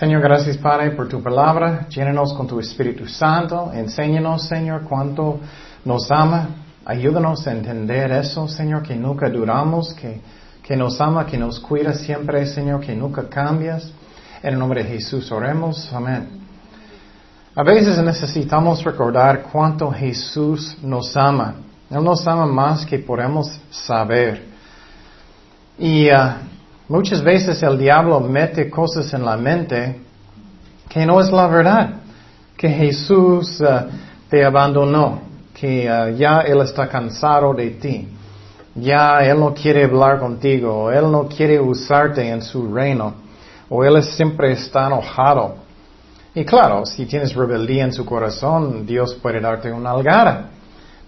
Señor, gracias Padre por tu palabra. Llénanos con tu Espíritu Santo. Enséñanos, Señor, cuánto nos ama. Ayúdanos a entender eso, Señor, que nunca duramos, que, que nos ama, que nos cuida siempre, Señor, que nunca cambias. En el nombre de Jesús oremos. Amén. A veces necesitamos recordar cuánto Jesús nos ama. Él nos ama más que podemos saber. Y uh, muchas veces el diablo mete cosas en la mente que no es la verdad. Que Jesús uh, te abandonó. Que uh, ya Él está cansado de ti. Ya Él no quiere hablar contigo. Él no quiere usarte en su reino. O Él siempre está enojado. Y claro, si tienes rebeldía en su corazón, Dios puede darte una algara.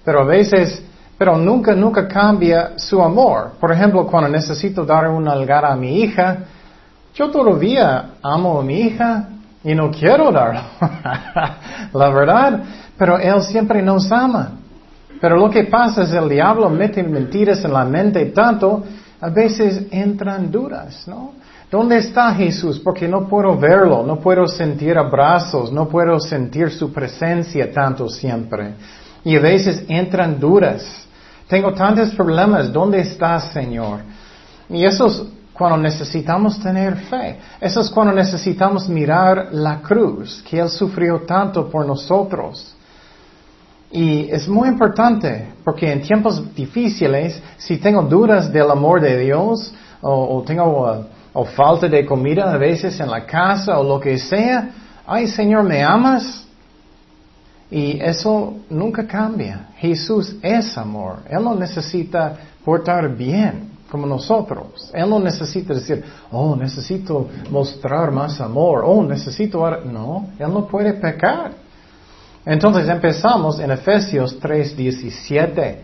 Pero a veces, pero nunca, nunca cambia su amor. Por ejemplo, cuando necesito dar una algara a mi hija, yo todavía amo a mi hija y no quiero darlo. La verdad, pero Él siempre nos ama. Pero lo que pasa es el diablo mete mentiras en la mente tanto, a veces entran dudas, ¿no? ¿Dónde está Jesús? Porque no puedo verlo, no puedo sentir abrazos, no puedo sentir su presencia tanto siempre. Y a veces entran dudas. Tengo tantos problemas, ¿dónde estás, Señor? Y eso es cuando necesitamos tener fe. Eso es cuando necesitamos mirar la cruz, que Él sufrió tanto por nosotros. Y es muy importante, porque en tiempos difíciles, si tengo dudas del amor de Dios, o, tengo... Uh, o falta de comida a veces en la casa o lo que sea, ay Señor, ¿me amas? Y eso nunca cambia. Jesús es amor. Él no necesita portar bien como nosotros. Él no necesita decir, oh, necesito mostrar más amor, oh, necesito... No, Él no puede pecar. Entonces empezamos en Efesios 3:17.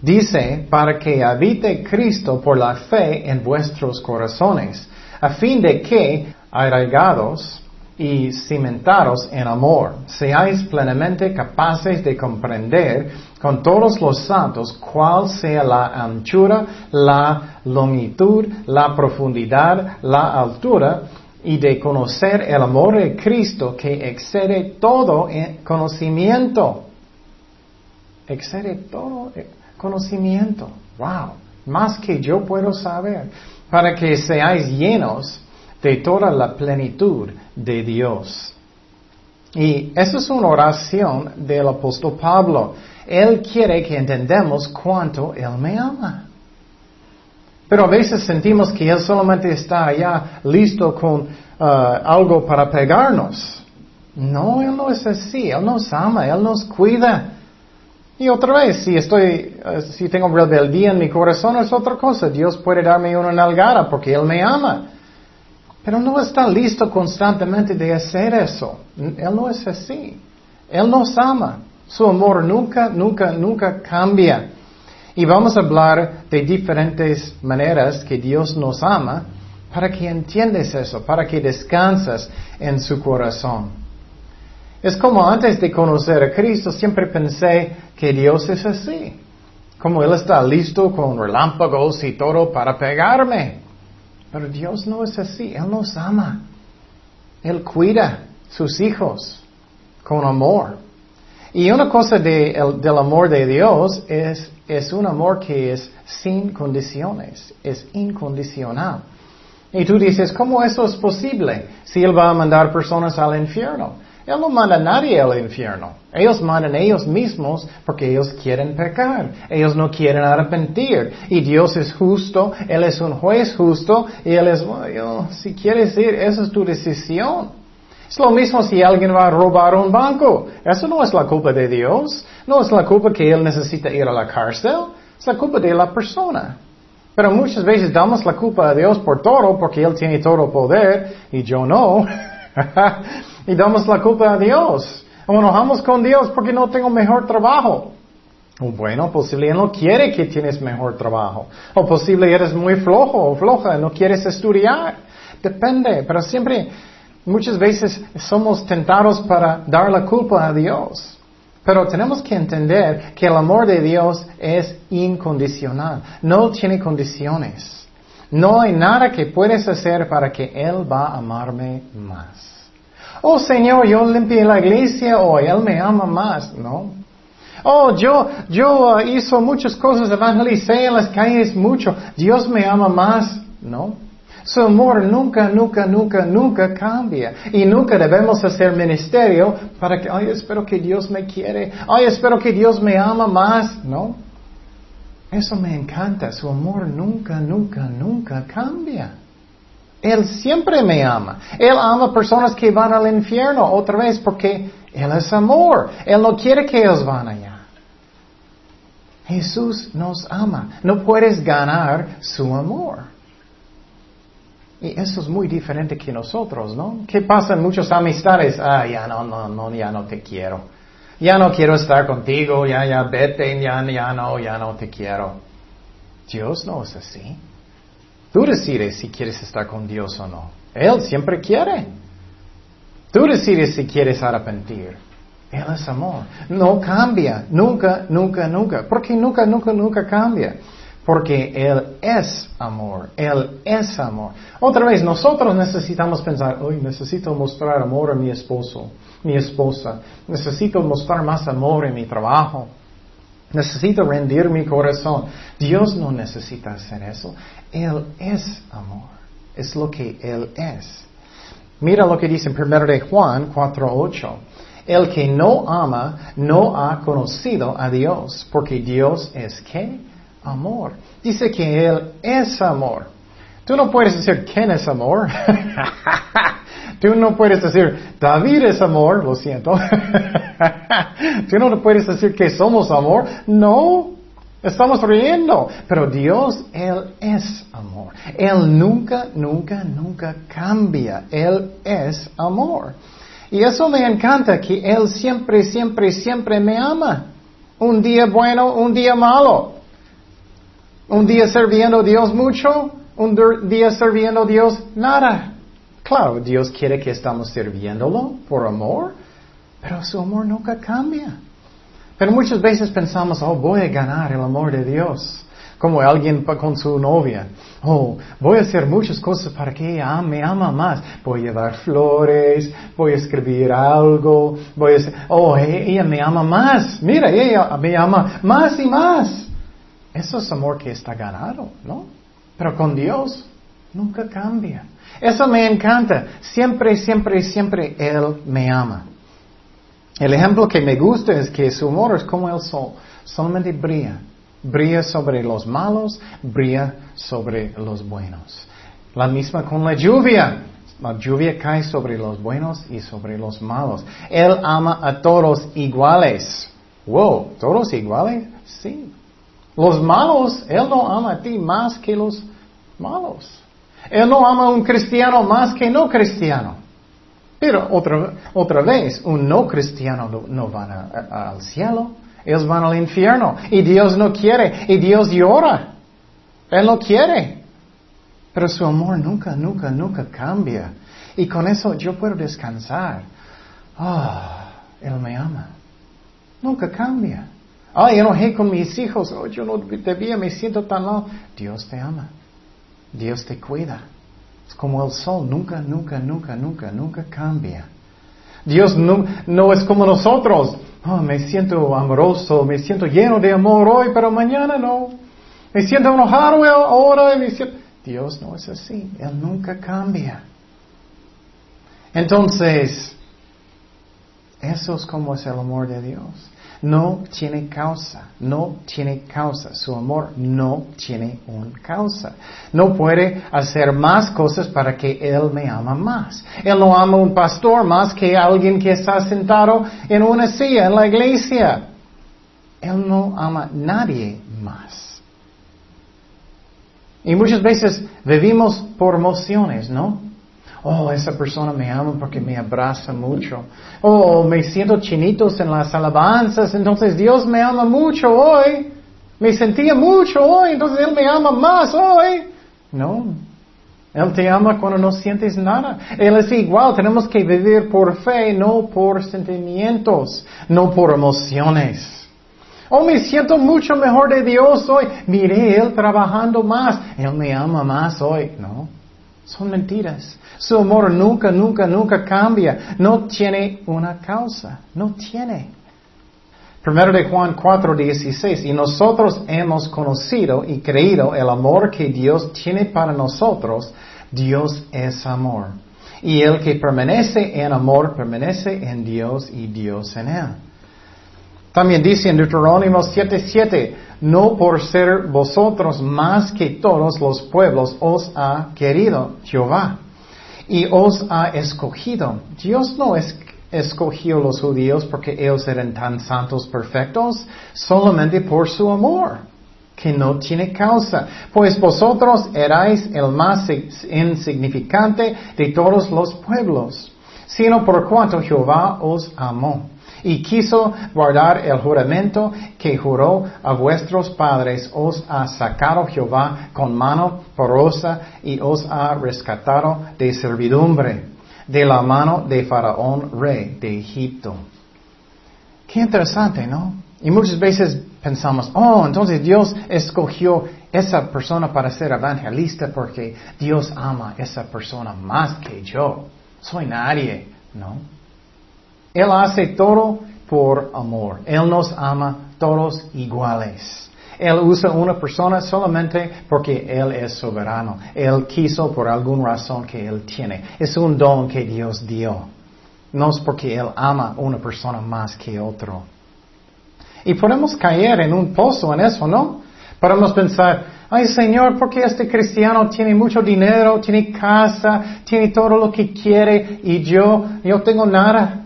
Dice, para que habite Cristo por la fe en vuestros corazones, a fin de que, arraigados y cimentados en amor, seáis plenamente capaces de comprender con todos los santos cuál sea la anchura, la longitud, la profundidad, la altura, y de conocer el amor de Cristo que excede todo conocimiento. Excede todo conocimiento. Wow, más que yo puedo saber, para que seáis llenos de toda la plenitud de Dios. Y esa es una oración del apóstol Pablo. Él quiere que entendamos cuánto Él me ama. Pero a veces sentimos que Él solamente está allá listo con uh, algo para pegarnos. No, Él no es así. Él nos ama, Él nos cuida. Y otra vez, si estoy, eh, si tengo rebeldía en mi corazón es otra cosa. Dios puede darme una nalgada porque Él me ama. Pero no está listo constantemente de hacer eso. Él no es así. Él nos ama. Su amor nunca, nunca, nunca cambia. Y vamos a hablar de diferentes maneras que Dios nos ama para que entiendas eso, para que descansas en su corazón. Es como antes de conocer a Cristo, siempre pensé que Dios es así. Como Él está listo con relámpagos y todo para pegarme. Pero Dios no es así. Él nos ama. Él cuida sus hijos con amor. Y una cosa del amor de Dios es, es un amor que es sin condiciones, es incondicional. Y tú dices, ¿cómo eso es posible si Él va a mandar personas al infierno? Él no manda a nadie al infierno. Ellos mandan ellos mismos porque ellos quieren pecar. Ellos no quieren arrepentir. Y Dios es justo, Él es un juez justo y Él es, bueno, si quieres ir, esa es tu decisión. Es lo mismo si alguien va a robar un banco. Eso no es la culpa de Dios. No es la culpa que Él necesita ir a la cárcel. Es la culpa de la persona. Pero muchas veces damos la culpa a Dios por todo porque Él tiene todo poder y yo no. y damos la culpa a Dios. O enojamos con Dios porque no tengo mejor trabajo. O bueno, posible no quiere que tienes mejor trabajo. O posible eres muy flojo o floja, no quieres estudiar. Depende, pero siempre, muchas veces somos tentados para dar la culpa a Dios. Pero tenemos que entender que el amor de Dios es incondicional, no tiene condiciones. No hay nada que puedes hacer para que Él va a amarme más. Oh Señor, yo limpié la iglesia hoy, Él me ama más, ¿no? Oh, yo, yo uh, hizo muchas cosas, evangelicé en las calles mucho, Dios me ama más, ¿no? Su amor nunca, nunca, nunca, nunca cambia. Y nunca debemos hacer ministerio para que, ay, espero que Dios me quiere, ay, espero que Dios me ama más, ¿no? Eso me encanta, su amor nunca, nunca, nunca cambia. Él siempre me ama. Él ama personas que van al infierno otra vez porque Él es amor. Él no quiere que ellos van allá. Jesús nos ama. No puedes ganar su amor. Y eso es muy diferente que nosotros, ¿no? ¿Qué pasa en muchas amistades? Ah, ya no, no, no, ya no te quiero. Ya no quiero estar contigo, ya, ya, vete, ya, ya no, ya no te quiero. Dios no es así. Tú decides si quieres estar con Dios o no. Él siempre quiere. Tú decides si quieres arrepentir. Él es amor. No cambia. Nunca, nunca, nunca. ¿Por qué nunca, nunca, nunca cambia? Porque Él es amor. Él es amor. Otra vez, nosotros necesitamos pensar, hoy necesito mostrar amor a mi esposo, mi esposa. Necesito mostrar más amor en mi trabajo. Necesito rendir mi corazón. Dios no necesita hacer eso. Él es amor. Es lo que Él es. Mira lo que dice en 1 de Juan 4.8. El que no ama no ha conocido a Dios, porque Dios es qué? amor. Dice que Él es amor. Tú no puedes decir quién es amor. Tú no puedes decir David es amor, lo siento. Tú no puedes decir que somos amor. No, estamos riendo. Pero Dios, Él es amor. Él nunca, nunca, nunca cambia. Él es amor. Y eso me encanta, que Él siempre, siempre, siempre me ama. Un día bueno, un día malo. Un día sirviendo a Dios mucho, un día sirviendo a Dios nada. Claro, Dios quiere que estamos sirviéndolo por amor, pero su amor nunca cambia. Pero muchas veces pensamos, oh, voy a ganar el amor de Dios. Como alguien con su novia. Oh, voy a hacer muchas cosas para que ella me ama más. Voy a llevar flores, voy a escribir algo, voy a decir, oh, ella me ama más. Mira, ella me ama más y más. Eso es amor que está ganado, ¿no? Pero con Dios nunca cambia. Eso me encanta. Siempre, siempre, siempre Él me ama. El ejemplo que me gusta es que su amor es como el sol. Solamente brilla. Brilla sobre los malos, brilla sobre los buenos. La misma con la lluvia. La lluvia cae sobre los buenos y sobre los malos. Él ama a todos iguales. Wow, ¿todos iguales? Sí. Los malos, Él no ama a ti más que los malos. Él no ama a un cristiano más que no cristiano. Pero otra, otra vez, un no cristiano no, va al cielo. Ellos van al infierno. Y Dios no quiere. Y Dios llora. Él no quiere. Pero su amor nunca, nunca, nunca cambia. Y con eso yo puedo descansar. Ah, Él me ama. Nunca cambia. Ay, enojé con mis hijos. Oh, yo no debía, me siento tan mal. Dios te ama. Dios te cuida. Es como el sol. Nunca, nunca, nunca, nunca, nunca cambia. Dios no, no es como nosotros. Oh, me siento amoroso, me siento lleno de amor hoy, pero mañana no. Me siento enojado ahora me siento... Dios no es así. Él nunca cambia. Entonces, eso es como es el amor de Dios no tiene causa, no tiene causa. Su amor no tiene una causa. No puede hacer más cosas para que Él me ama más. Él no ama un pastor más que alguien que está sentado en una silla en la iglesia. Él no ama a nadie más. Y muchas veces vivimos por emociones, ¿no? Oh, esa persona me ama porque me abraza mucho. Oh, me siento chinitos en las alabanzas, entonces Dios me ama mucho hoy. Me sentía mucho hoy, entonces Él me ama más hoy. No. Él te ama cuando no sientes nada. Él es igual, tenemos que vivir por fe, no por sentimientos, no por emociones. Oh, me siento mucho mejor de Dios hoy. Mire, Él trabajando más. Él me ama más hoy. No, son mentiras. Su amor nunca, nunca, nunca cambia. No tiene una causa. No tiene. Primero de Juan 4, 16. Y nosotros hemos conocido y creído el amor que Dios tiene para nosotros. Dios es amor. Y el que permanece en amor permanece en Dios y Dios en él. También dice en Deuteronomio 7:7, no por ser vosotros más que todos los pueblos os ha querido Jehová y os ha escogido. Dios no es, escogió los judíos porque ellos eran tan santos perfectos, solamente por su amor, que no tiene causa. Pues vosotros erais el más insignificante de todos los pueblos, sino por cuanto Jehová os amó y quiso guardar el juramento que juró a vuestros padres, os ha sacado Jehová con mano porosa y os ha rescatado de servidumbre, de la mano de Faraón, rey de Egipto. Qué interesante, ¿no? Y muchas veces pensamos, oh, entonces Dios escogió esa persona para ser evangelista porque Dios ama a esa persona más que yo. Soy nadie, ¿no? Él hace todo por amor. Él nos ama todos iguales. Él usa una persona solamente porque Él es soberano. Él quiso por alguna razón que Él tiene. Es un don que Dios dio. No es porque Él ama una persona más que otro. Y podemos caer en un pozo en eso, ¿no? Podemos pensar, ay Señor, porque este cristiano tiene mucho dinero, tiene casa, tiene todo lo que quiere y yo, yo tengo nada.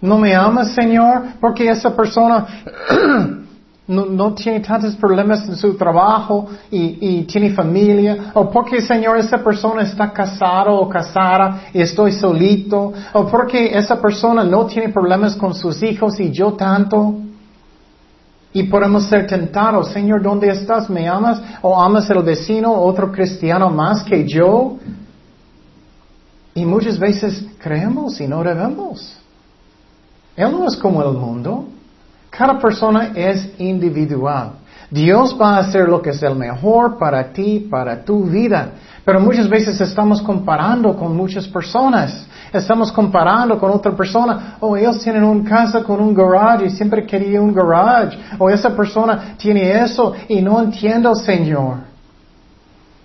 ¿No me amas, Señor? Porque esa persona no, tiene tantos problemas en su trabajo y, tiene familia. O porque, Señor, esa persona está casado o casada y estoy solito. O porque esa persona no tiene problemas con sus hijos y yo tanto. Y podemos ser tentados, Señor, ¿dónde estás? ¿Me amas? ¿O amas el vecino, otro cristiano más que yo? Y muchas veces creemos y no debemos. Él no es como el mundo. Cada persona es individual. Dios va a hacer lo que es el mejor para ti, para tu vida. Pero muchas veces estamos comparando con muchas personas. Estamos comparando con otra persona. Oh, ellos tienen una casa con un garage y siempre quería un garage. O esa persona tiene eso y no entiendo, Señor.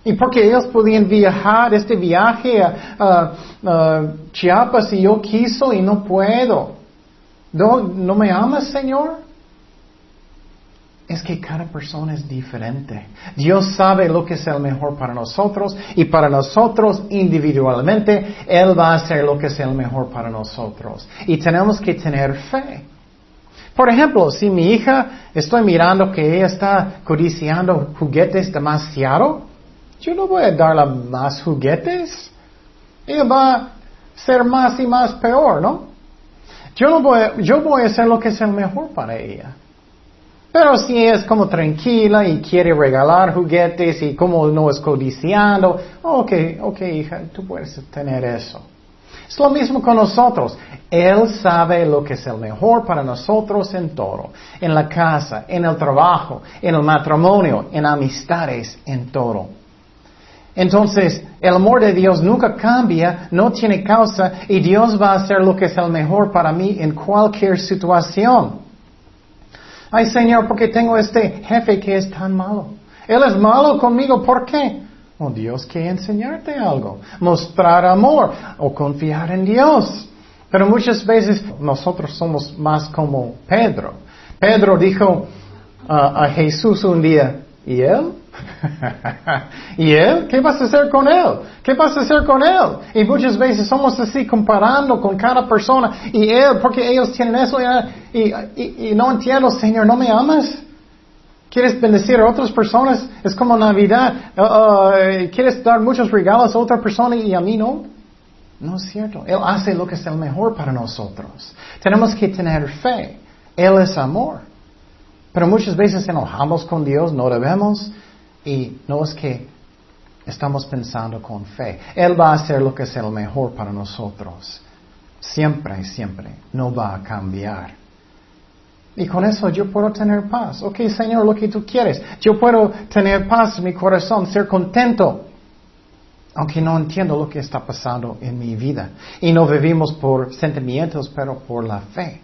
Y porque ellos podían viajar este viaje a Chiapas y yo quiso y no puedo. ¿No, me amas, Señor? Es que cada persona es diferente. Dios sabe lo que es el mejor para nosotros y para nosotros individualmente, Él va a hacer lo que es el mejor para nosotros. Y tenemos que tener fe. Por ejemplo, si mi hija estoy mirando que ella está codiciando juguetes demasiado, yo no voy a darle más juguetes. Ella va a ser más y más peor, ¿no? Yo, no voy, yo voy a hacer lo que es el mejor para ella. Pero si es como tranquila y quiere regalar juguetes y como no es codiciando, ok, ok hija, tú puedes tener eso. Es lo mismo con nosotros. Él sabe lo que es el mejor para nosotros en todo. En la casa, en el trabajo, en el matrimonio, en amistades, en todo. Entonces, el amor de Dios nunca cambia, no tiene causa y Dios va a hacer lo que es el mejor para mí en cualquier situación. Ay Señor, porque tengo este jefe que es tan malo. Él es malo conmigo, ¿por qué? Oh, Dios quiere enseñarte algo, mostrar amor o confiar en Dios. Pero muchas veces nosotros somos más como Pedro. Pedro dijo a Jesús un día, ¿y él? ¿Y él? ¿Qué vas a hacer con él? ¿Qué vas a hacer con él? Y muchas veces somos así comparando con cada persona. Y él, porque ellos tienen eso y, no entiendo, Señor, ¿no me amas? ¿Quieres bendecir a otras personas? Es como Navidad. Uh, uh, ¿Quieres dar muchos regalos a otra persona y a mí no? No es cierto. Él hace lo que es el mejor para nosotros. Tenemos que tener fe. Él es amor. Pero muchas veces enojamos con Dios, no debemos. Y no es que estamos pensando con fe. Él va a hacer lo que es el mejor para nosotros. Siempre, siempre. No va a cambiar. Y con eso yo puedo tener paz. Ok, Señor, lo que tú quieres. Yo puedo tener paz en mi corazón, ser contento. Aunque no entiendo lo que está pasando en mi vida. Y no vivimos por sentimientos, pero por la fe.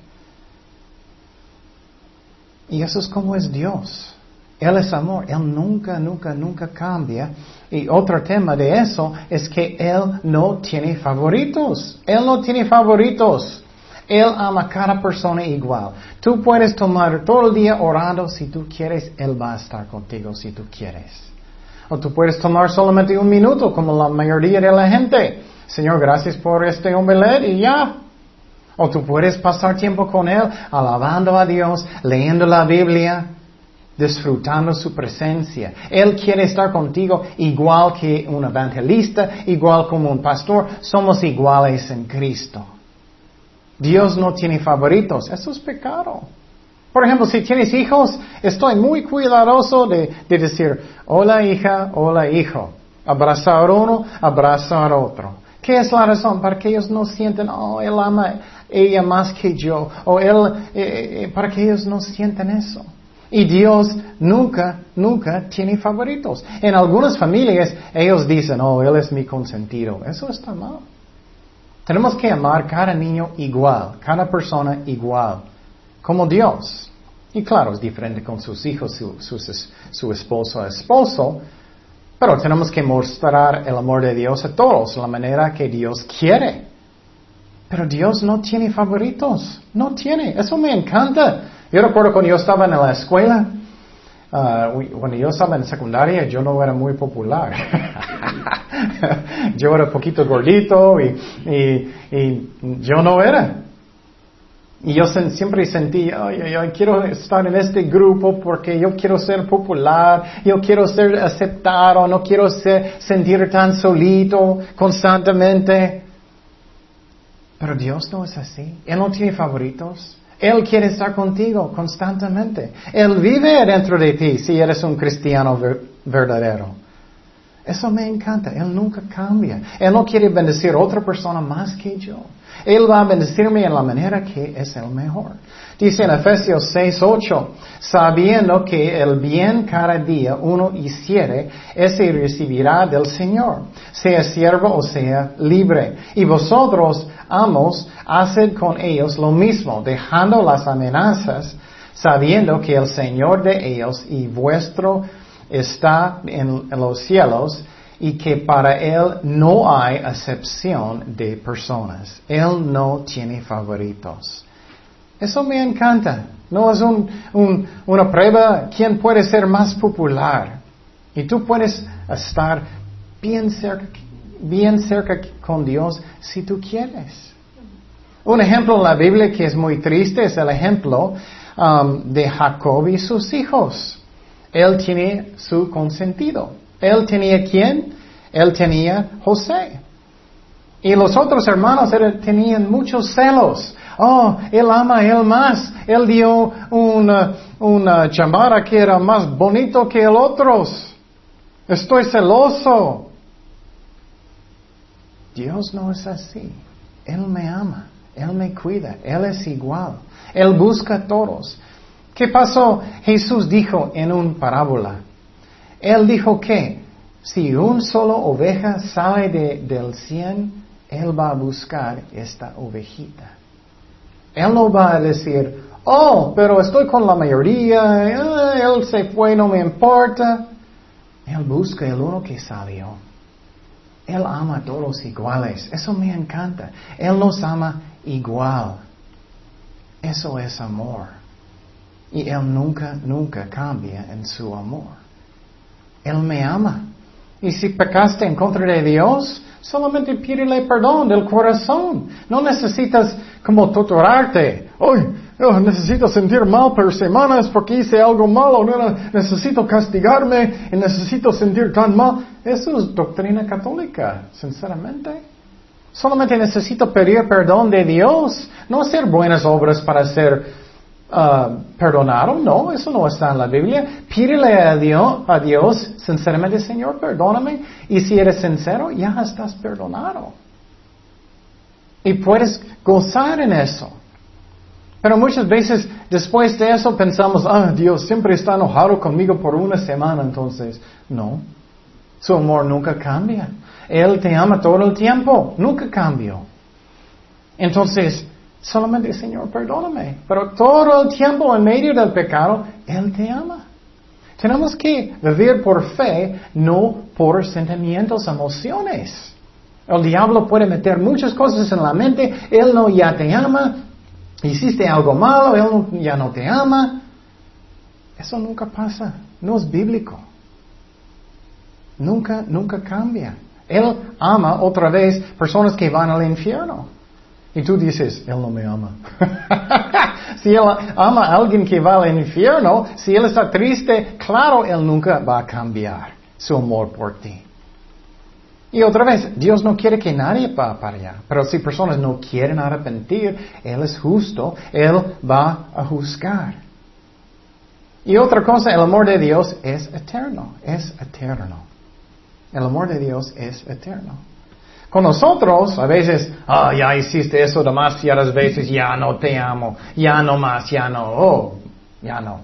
Y eso es como es Dios. Él es amor. Él nunca, nunca, nunca cambia. Y otro tema de eso es que Él no tiene favoritos. Él no tiene favoritos. Él ama a cada persona igual. Tú puedes tomar todo el día orando si tú quieres. Él va a estar contigo si tú quieres. O tú puedes tomar solamente un minuto como la mayoría de la gente. Señor, gracias por este omelette y ya. O tú puedes pasar tiempo con Él alabando a Dios, leyendo la Biblia disfrutando su presencia. Él quiere estar contigo igual que un evangelista, igual como un pastor. Somos iguales en Cristo. Dios no tiene favoritos. Eso es pecado. Por ejemplo, si tienes hijos, estoy muy cuidadoso de, decir, hola hija, hola hijo. Abrazar uno, abrazar otro. ¿Qué es la razón? Para que ellos no sienten, oh, él ama ella más que yo. O él, eh, eh, para que ellos no sienten eso. Y Dios nunca, nunca tiene favoritos. En algunas familias ellos dicen, oh, Él es mi consentido. Eso está mal. Tenemos que amar cada niño igual, cada persona igual, como Dios. Y claro, es diferente con sus hijos, su, su, esposo, esposo, pero tenemos que mostrar el amor de Dios a todos, la manera que Dios quiere. Pero Dios no tiene favoritos, no tiene, eso me encanta. Yo recuerdo cuando yo estaba en la escuela, uh, cuando yo estaba en secundaria, yo no era muy popular. yo era un poquito gordito y, yo no era. Y yo siempre sentí, ay, ay, quiero estar en este grupo porque yo quiero ser popular, yo quiero ser aceptado, no quiero ser, sentir tan solito constantemente. Pero Dios no es así. Él no tiene favoritos. Él quiere estar contigo constantemente. Él vive dentro de ti si eres un cristiano verdadero. Eso me encanta. Él nunca cambia. Él no quiere bendecir a otra persona más que yo. Él va a bendecirme en la manera que es el mejor. Dice en Efesios 6, 8, sabiendo que el bien cada día uno hiciere, ese recibirá del Señor, sea siervo o sea libre. Y vosotros, amos, haced con ellos lo mismo, dejando las amenazas, sabiendo que el Señor de ellos y vuestro está en los cielos, y que para Él no hay excepción de personas. Él no tiene favoritos. Eso me encanta. No es una prueba quién puede ser más popular. Y tú puedes estar bien cerca, bien cerca con Dios si tú quieres. Un ejemplo en la Biblia que es muy triste es el ejemplo um, de Jacob y sus hijos. Él tiene su consentido. Él tenía quién? Él tenía José. Y los otros hermanos tenían muchos celos. Oh, él ama a él más. Él dio una, una chambara que era más bonito que el otro. Estoy celoso. Dios no es así. Él me ama. Él me cuida. Él es igual. Él busca a todos. ¿Qué pasó? Jesús dijo en un parábola. Él dijo que si un solo oveja sale del cien, él va a buscar esta ovejita. Él no va a decir, oh, pero estoy con la mayoría, eh, él se fue, no me importa. Él busca el uno que salió. Él ama a todos iguales. Eso me encanta. Él nos ama igual. Eso es amor. Y Él nunca, nunca cambia en su amor. Él me ama. Y si pecaste en contra de Dios, solamente pídele perdón del corazón. No necesitas como torturarte. Hoy necesito sentir mal por semanas porque hice algo malo. Necesito castigarme y necesito sentir tan mal. Eso es doctrina católica, sinceramente. Solamente necesito pedir perdón de Dios, no hacer buenas obras para ser uh, perdonado. No, eso no está en la Biblia. Pídele a Dios, a Dios sinceramente, Señor, perdóname. Y si eres sincero, ya estás perdonado. Y puedes gozar en eso. Pero muchas veces después de eso pensamos, ah, Dios siempre está enojado conmigo por una semana, entonces, no. Su amor nunca cambia. Él te ama todo el tiempo, nunca cambió. Entonces, solamente, Señor, perdóname. Pero todo el tiempo en medio del pecado, Él te ama. Tenemos que vivir por fe, no por sentimientos, emociones. El diablo puede meter muchas cosas en la mente, Él no ya te ama, hiciste algo malo, Él ya no te ama. Eso nunca pasa, no es bíblico. Nunca, nunca cambia. Él ama otra vez personas que van al infierno. Y tú dices, Él no me ama. si Él ama a alguien que va al infierno, si Él está triste, claro, Él nunca va a cambiar su amor por ti. Y otra vez, Dios no quiere que nadie vaya para allá. Pero si personas no quieren arrepentir, Él es justo, Él va a juzgar. Y otra cosa, el amor de Dios es eterno, es eterno. El amor de Dios es eterno. Con nosotros, a veces, ya hiciste eso demasiadas veces, ya no te amo, ya no más, ya no, oh, ya no.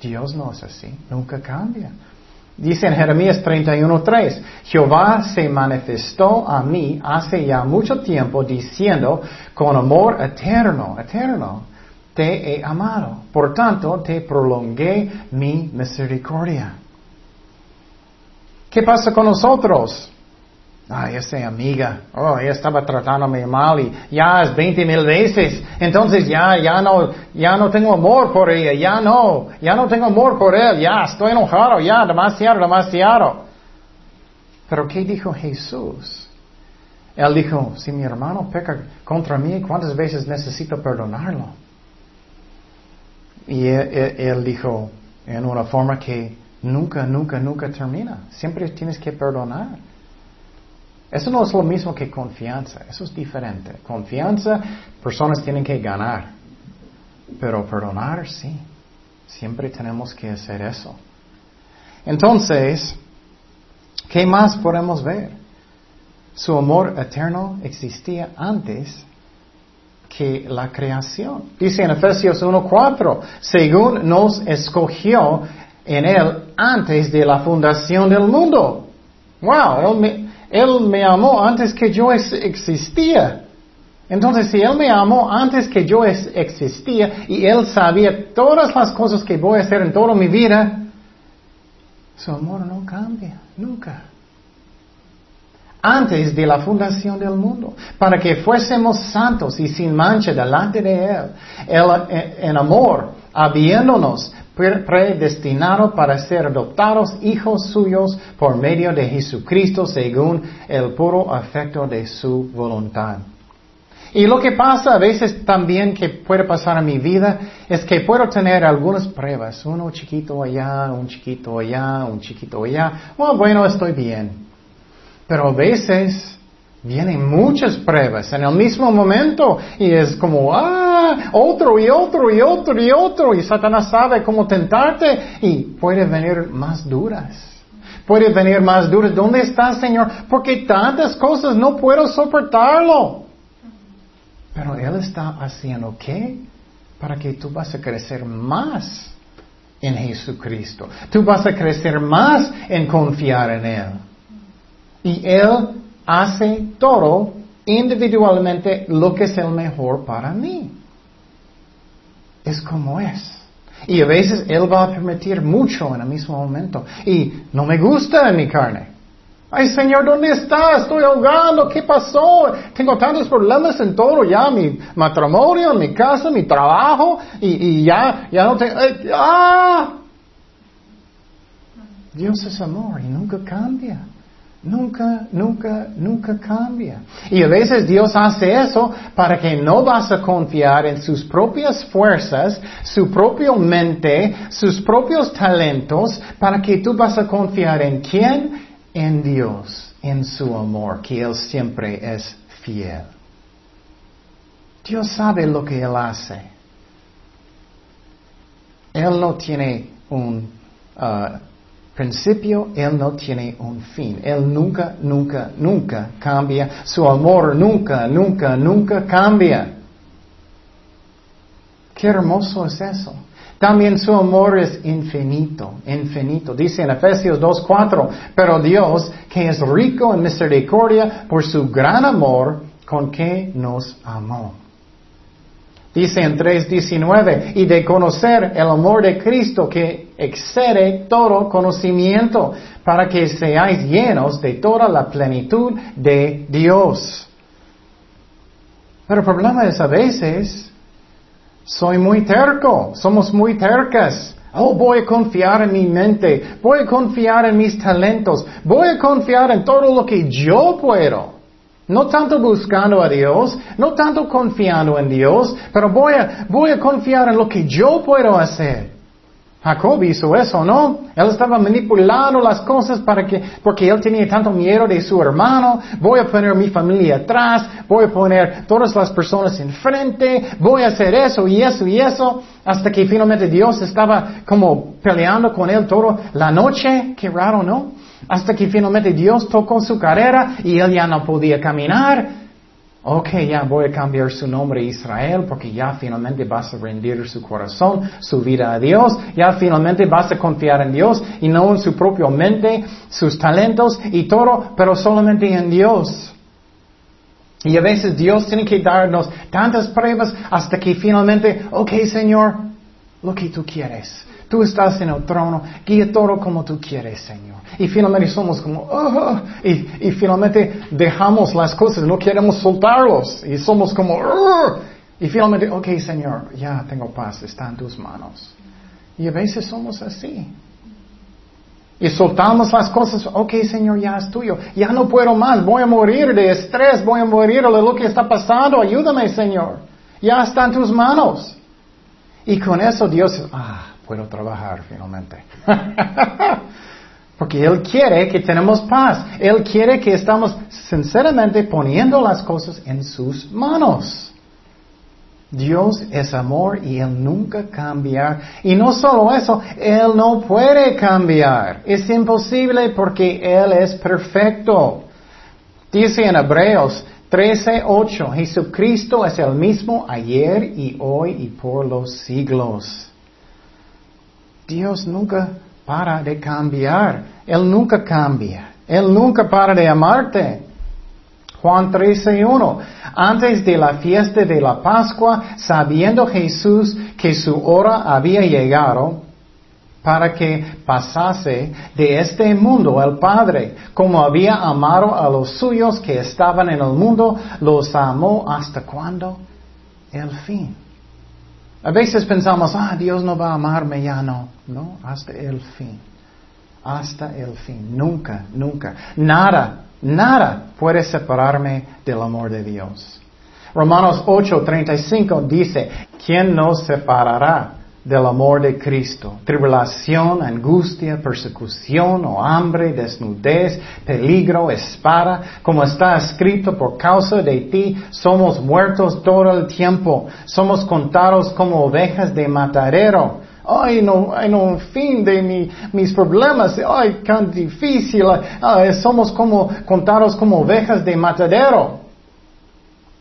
Dios no es así, nunca cambia. Dice en Jeremías 31.3, Jehová se manifestó a mí hace ya mucho tiempo diciendo, con amor eterno, eterno, te he amado. Por tanto, te prolongué mi misericordia. ¿Qué pasa con nosotros? Ay, esa amiga, oh, ella estaba tratándome mal y ya es veinte mil veces. Entonces ya, ya no, ya no tengo amor por ella, ya no, ya no tengo amor por él, ya estoy enojado, ya, demasiado, demasiado. Pero ¿qué dijo Jesús? Él dijo, si mi hermano peca contra mí, ¿cuántas veces necesito perdonarlo? Y él dijo en una forma que nunca, nunca, nunca termina. Siempre tienes que perdonar. Eso no es lo mismo que confianza, eso es diferente. Confianza, personas tienen que ganar, pero perdonar sí, siempre tenemos que hacer eso. Entonces, ¿qué más podemos ver? Su amor eterno existía antes que la creación. Dice en Efesios 1.4, según nos escogió en él antes de la fundación del mundo. Wow, él me, él me amó antes que yo existía. Entonces, si Él me amó antes que yo existía y Él sabía todas las cosas que voy a hacer en toda mi vida, su amor no cambia, nunca. Antes de la fundación del mundo, para que fuésemos santos y sin mancha delante de Él, Él en amor, habiéndonos predestinado para ser adoptados hijos suyos por medio de Jesucristo según el puro afecto de su voluntad. Y lo que pasa a veces también que puede pasar en mi vida es que puedo tener algunas pruebas, uno chiquito allá, un chiquito allá, un chiquito allá. Bueno, bueno, estoy bien. Pero a veces Vienen muchas pruebas en el mismo momento y es como, ah, otro y otro y otro y otro y Satanás sabe cómo tentarte y puede venir más duras. Puede venir más duras. ¿Dónde está, Señor? Porque tantas cosas no puedo soportarlo. Pero Él está haciendo qué? Para que tú vas a crecer más en Jesucristo. Tú vas a crecer más en confiar en Él. Y Él hace todo individualmente lo que es el mejor para mí. Es como es. Y a veces Él va a permitir mucho en el mismo momento. Y no me gusta en mi carne. Ay Señor, ¿dónde estás? Estoy ahogando. ¿Qué pasó? Tengo tantos problemas en todo ya. Mi matrimonio, mi casa, mi trabajo. Y, ya, ya no tengo... ¡Ah! Dios es amor y nunca cambia. Nunca, nunca, nunca cambia. Y a veces Dios hace eso para que no vas a confiar en sus propias fuerzas, su propia mente, sus propios talentos, para que tú vas a confiar en quién? En Dios, en su amor, que Él siempre es fiel. Dios sabe lo que Él hace. Él no tiene un uh, principio, Él no tiene un fin. Él nunca, nunca, nunca cambia. Su amor nunca, nunca, nunca cambia. Qué hermoso es eso. También su amor es infinito, infinito. Dice en Efesios 2.4, pero Dios, que es rico en misericordia por su gran amor con que nos amó. Dice en 3.19, y de conocer el amor de Cristo que excede todo conocimiento, para que seáis llenos de toda la plenitud de Dios. Pero el problema es a veces, soy muy terco, somos muy tercas. Oh, voy a confiar en mi mente, voy a confiar en mis talentos, voy a confiar en todo lo que yo puedo. No tanto buscando a Dios, no tanto confiando en Dios, pero voy a, voy a confiar en lo que yo puedo hacer. Jacob hizo eso, ¿no? Él estaba manipulando las cosas para que, porque él tenía tanto miedo de su hermano. Voy a poner mi familia atrás, voy a poner todas las personas enfrente, voy a hacer eso y eso y eso, hasta que finalmente Dios estaba como peleando con él toda la noche. Qué raro, ¿no? Hasta que finalmente Dios tocó su carrera y él ya no podía caminar. Ok, ya voy a cambiar su nombre a Israel porque ya finalmente vas a rendir su corazón, su vida a Dios, ya finalmente vas a confiar en Dios y no en su propia mente, sus talentos y todo, pero solamente en Dios. Y a veces Dios tiene que darnos tantas pruebas hasta que finalmente, ok Señor, lo que tú quieres. Tú estás en el trono, guía todo como tú quieres, Señor. Y finalmente somos como, oh, y, y, finalmente dejamos las cosas, no queremos soltarlos. Y somos como, oh, y finalmente, ok, Señor, ya tengo paz, está en tus manos. Y a veces somos así. Y soltamos las cosas, ok Señor, ya es tuyo, ya no puedo más, voy a morir de estrés, voy a morir de lo que está pasando, ayúdame Señor, ya está en tus manos. Y con eso Dios, ah, puedo trabajar finalmente. Porque Él quiere que tenemos paz. Él quiere que estamos sinceramente poniendo las cosas en sus manos. Dios es amor y Él nunca cambia. Y no solo eso, Él no puede cambiar. Es imposible porque Él es perfecto. Dice en Hebreos 13:8, Jesucristo es el mismo ayer y hoy y por los siglos. Dios nunca para de cambiar. Él nunca cambia. Él nunca para de amarte. Juan 13:1. Antes de la fiesta de la Pascua, sabiendo Jesús que su hora había llegado, para que pasase de este mundo el Padre, como había amado a los suyos que estaban en el mundo, los amó hasta cuándo? El fin. A veces pensamos, ah, Dios no va a amarme, ya no. No, hasta el fin. Hasta el fin. Nunca, nunca. Nada, nada puede separarme del amor de Dios. Romanos 8:35 dice, ¿quién nos separará del amor de Cristo. Tribulación, angustia, persecución o hambre, desnudez, peligro, espada, como está escrito por causa de ti, somos muertos todo el tiempo, somos contados como ovejas de matadero. Ay, no, ay, no, fin de mis problemas, ay, tan difícil, somos como contados como ovejas de matadero.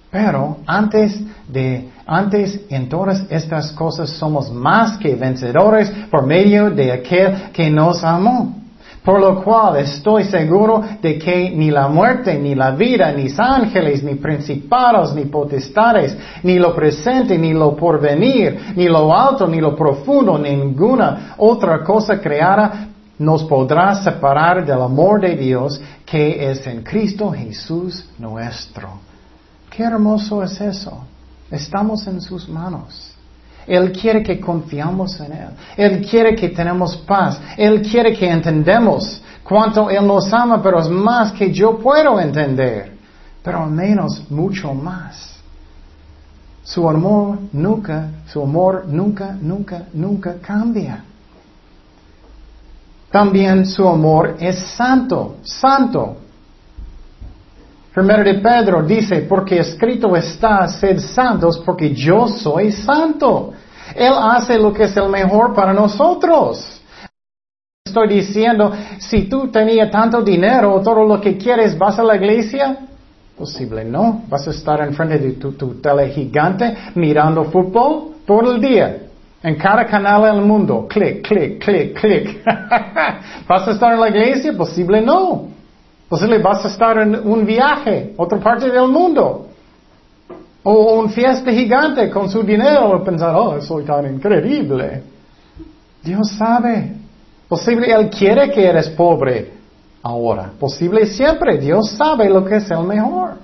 Pero antes de, antes en todas estas cosas somos más que vencedores por medio de aquel que nos amó. Por lo cual estoy seguro de que ni la muerte, ni la vida, ni ángeles, ni principados, ni potestades, ni lo presente, ni lo porvenir, ni lo alto, ni lo profundo, ninguna otra cosa creada nos podrá separar del amor de Dios que es en Cristo Jesús nuestro. Qué hermoso es eso. Estamos en sus manos. Él quiere que confiamos en Él. Él quiere que tenemos paz. Él quiere que entendemos cuánto Él nos ama, pero es más que yo puedo entender. Pero al menos mucho más. Su amor nunca, su amor nunca, nunca, nunca cambia. También su amor es santo, santo. Primero de Pedro dice, porque escrito está, sed santos, porque yo soy santo. Él hace lo que es el mejor para nosotros. Estoy diciendo, si tú tenías tanto dinero todo lo que quieres, ¿vas a la iglesia? Posible no. ¿Vas a estar enfrente de tu, tu tele gigante mirando fútbol? todo el día. En cada canal del mundo, clic, clic, clic, clic. ¿Vas a estar en la iglesia? Posible no. Posible vas a estar en un viaje, otra parte del mundo. O un fiesta gigante con su dinero y pensar, oh, soy tan increíble. Dios sabe. Posible Él quiere que eres pobre ahora. Posible siempre. Dios sabe lo que es el mejor.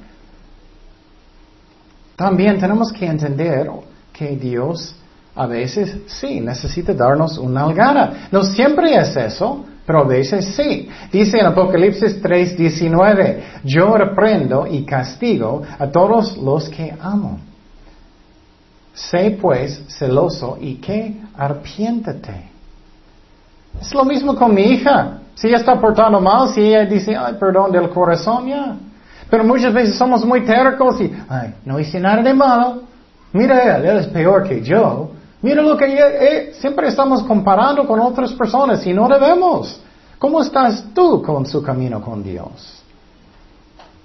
También tenemos que entender que Dios a veces sí necesita darnos una algara. No siempre es eso, pero a veces sí. Dice en Apocalipsis 3:19, yo reprendo y castigo a todos los que amo. Sé pues celoso y que arpiéntate. Es lo mismo con mi hija. Si ella está portando mal, si ella dice, ay, perdón del corazón, ya. Pero muchas veces somos muy tercos y, ay, no hice nada de malo. Mira él, él es peor que yo. Mira lo que eh, siempre estamos comparando con otras personas y no debemos. ¿Cómo estás tú con su camino con Dios?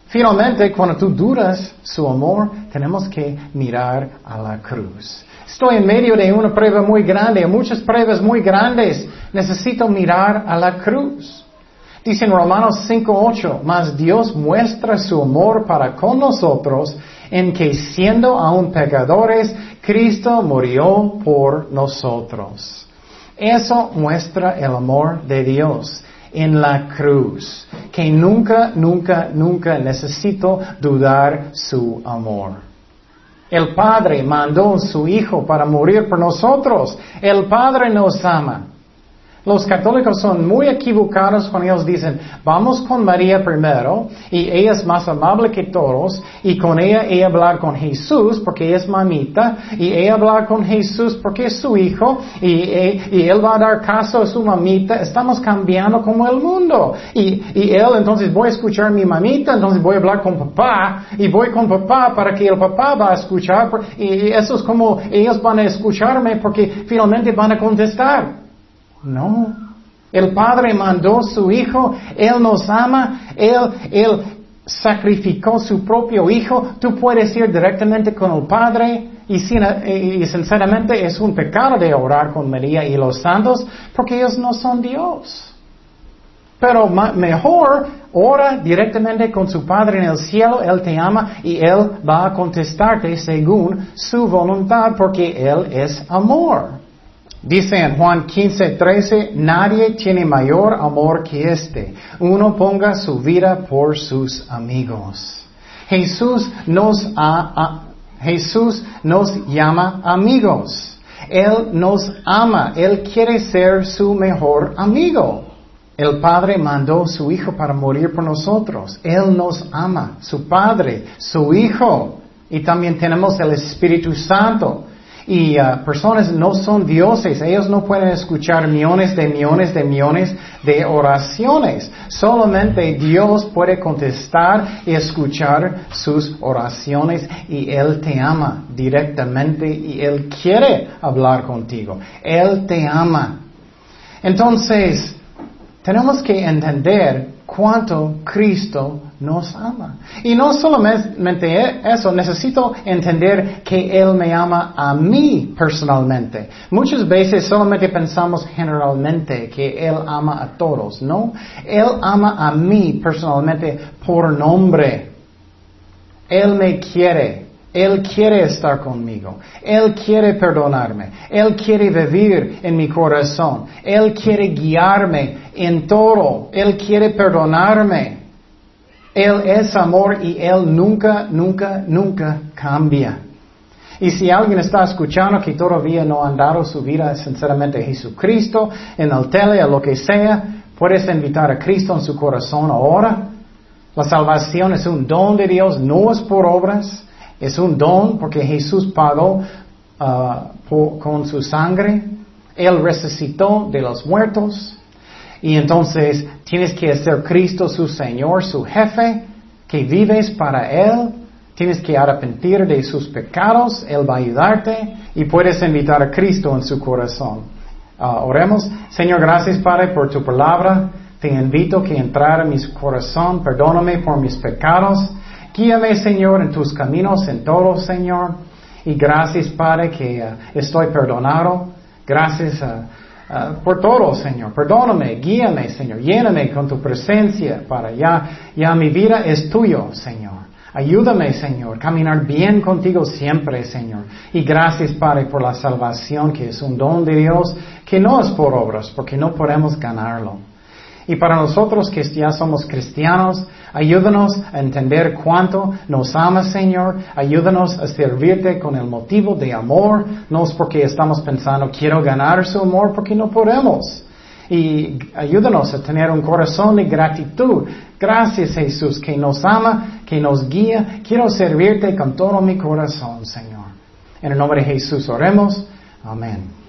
Finalmente, cuando tú duras su amor, tenemos que mirar a la cruz. Estoy en medio de una prueba muy grande, muchas pruebas muy grandes. Necesito mirar a la cruz. Dice en Romanos 5.8, mas Dios muestra su amor para con nosotros en que siendo aún pecadores, Cristo murió por nosotros. Eso muestra el amor de Dios en la cruz, que nunca, nunca, nunca necesito dudar su amor. El Padre mandó a su Hijo para morir por nosotros. El Padre nos ama. Los católicos son muy equivocados cuando ellos dicen, vamos con María primero y ella es más amable que todos y con ella ella hablar con Jesús porque es mamita y ella hablar con Jesús porque es su hijo y, él va a dar caso a su mamita. Estamos cambiando como el mundo y, y él entonces voy a escuchar a mi mamita, entonces voy a hablar con papá y voy con papá para que el papá va a escuchar y eso es como ellos van a escucharme porque finalmente van a contestar. No. El Padre mandó su Hijo, Él nos ama, Él, Él sacrificó su propio Hijo. Tú puedes ir directamente con el Padre y, y sinceramente es un pecado de orar con María y los santos porque ellos no son Dios. Pero mejor ora directamente con su Padre en el cielo, Él te ama y Él va a contestarte según su voluntad porque Él es amor. Dice en Juan 15, 13, nadie tiene mayor amor que este. Uno ponga su vida por sus amigos. Jesús nos, Jesús nos llama amigos. Él nos ama. Él quiere ser su mejor amigo. El Padre mandó su Hijo para morir por nosotros. Él nos ama. Su Padre, su Hijo. Y también tenemos el Espíritu Santo. Y uh, personas no son dioses, ellos no pueden escuchar millones de millones de millones de oraciones. Solamente Dios puede contestar y escuchar sus oraciones y Él te ama directamente y Él quiere hablar contigo. Él te ama. Entonces, tenemos que entender cuánto Cristo nos ama. Y no solamente eso, necesito entender que Él me ama a mí personalmente. Muchas veces solamente pensamos generalmente que Él ama a todos, ¿no? Él ama a mí personalmente por nombre. Él me quiere. Él quiere estar conmigo. Él quiere perdonarme. Él quiere vivir en mi corazón. Él quiere guiarme en todo. Él quiere perdonarme. Él es amor y Él nunca, nunca, nunca cambia. Y si alguien está escuchando que todavía no han dado su vida sinceramente a Jesucristo, en el tele o lo que sea, puedes invitar a Cristo en su corazón ahora. La salvación es un don de Dios, no es por obras. Es un don porque Jesús pagó uh, con su sangre. Él resucitó de los muertos. Y entonces tienes que hacer Cristo su Señor, su jefe, que vives para Él. Tienes que arrepentir de sus pecados. Él va a ayudarte y puedes invitar a Cristo en su corazón. Uh, oremos. Señor, gracias Padre por tu palabra. Te invito que entrar en mi corazón. Perdóname por mis pecados. Guíame, Señor, en tus caminos, en todo, Señor. Y gracias, Padre, que uh, estoy perdonado. Gracias uh, uh, por todo, Señor. Perdóname, guíame, Señor. Lléname con tu presencia, Padre. Ya, ya mi vida es tuyo, Señor. Ayúdame, Señor, caminar bien contigo siempre, Señor. Y gracias, Padre, por la salvación, que es un don de Dios, que no es por obras, porque no podemos ganarlo. Y para nosotros que ya somos cristianos, ayúdanos a entender cuánto nos ama, Señor. Ayúdanos a servirte con el motivo de amor. No es porque estamos pensando, quiero ganar su amor, porque no podemos. Y ayúdanos a tener un corazón de gratitud. Gracias Jesús que nos ama, que nos guía. Quiero servirte con todo mi corazón, Señor. En el nombre de Jesús oremos. Amén.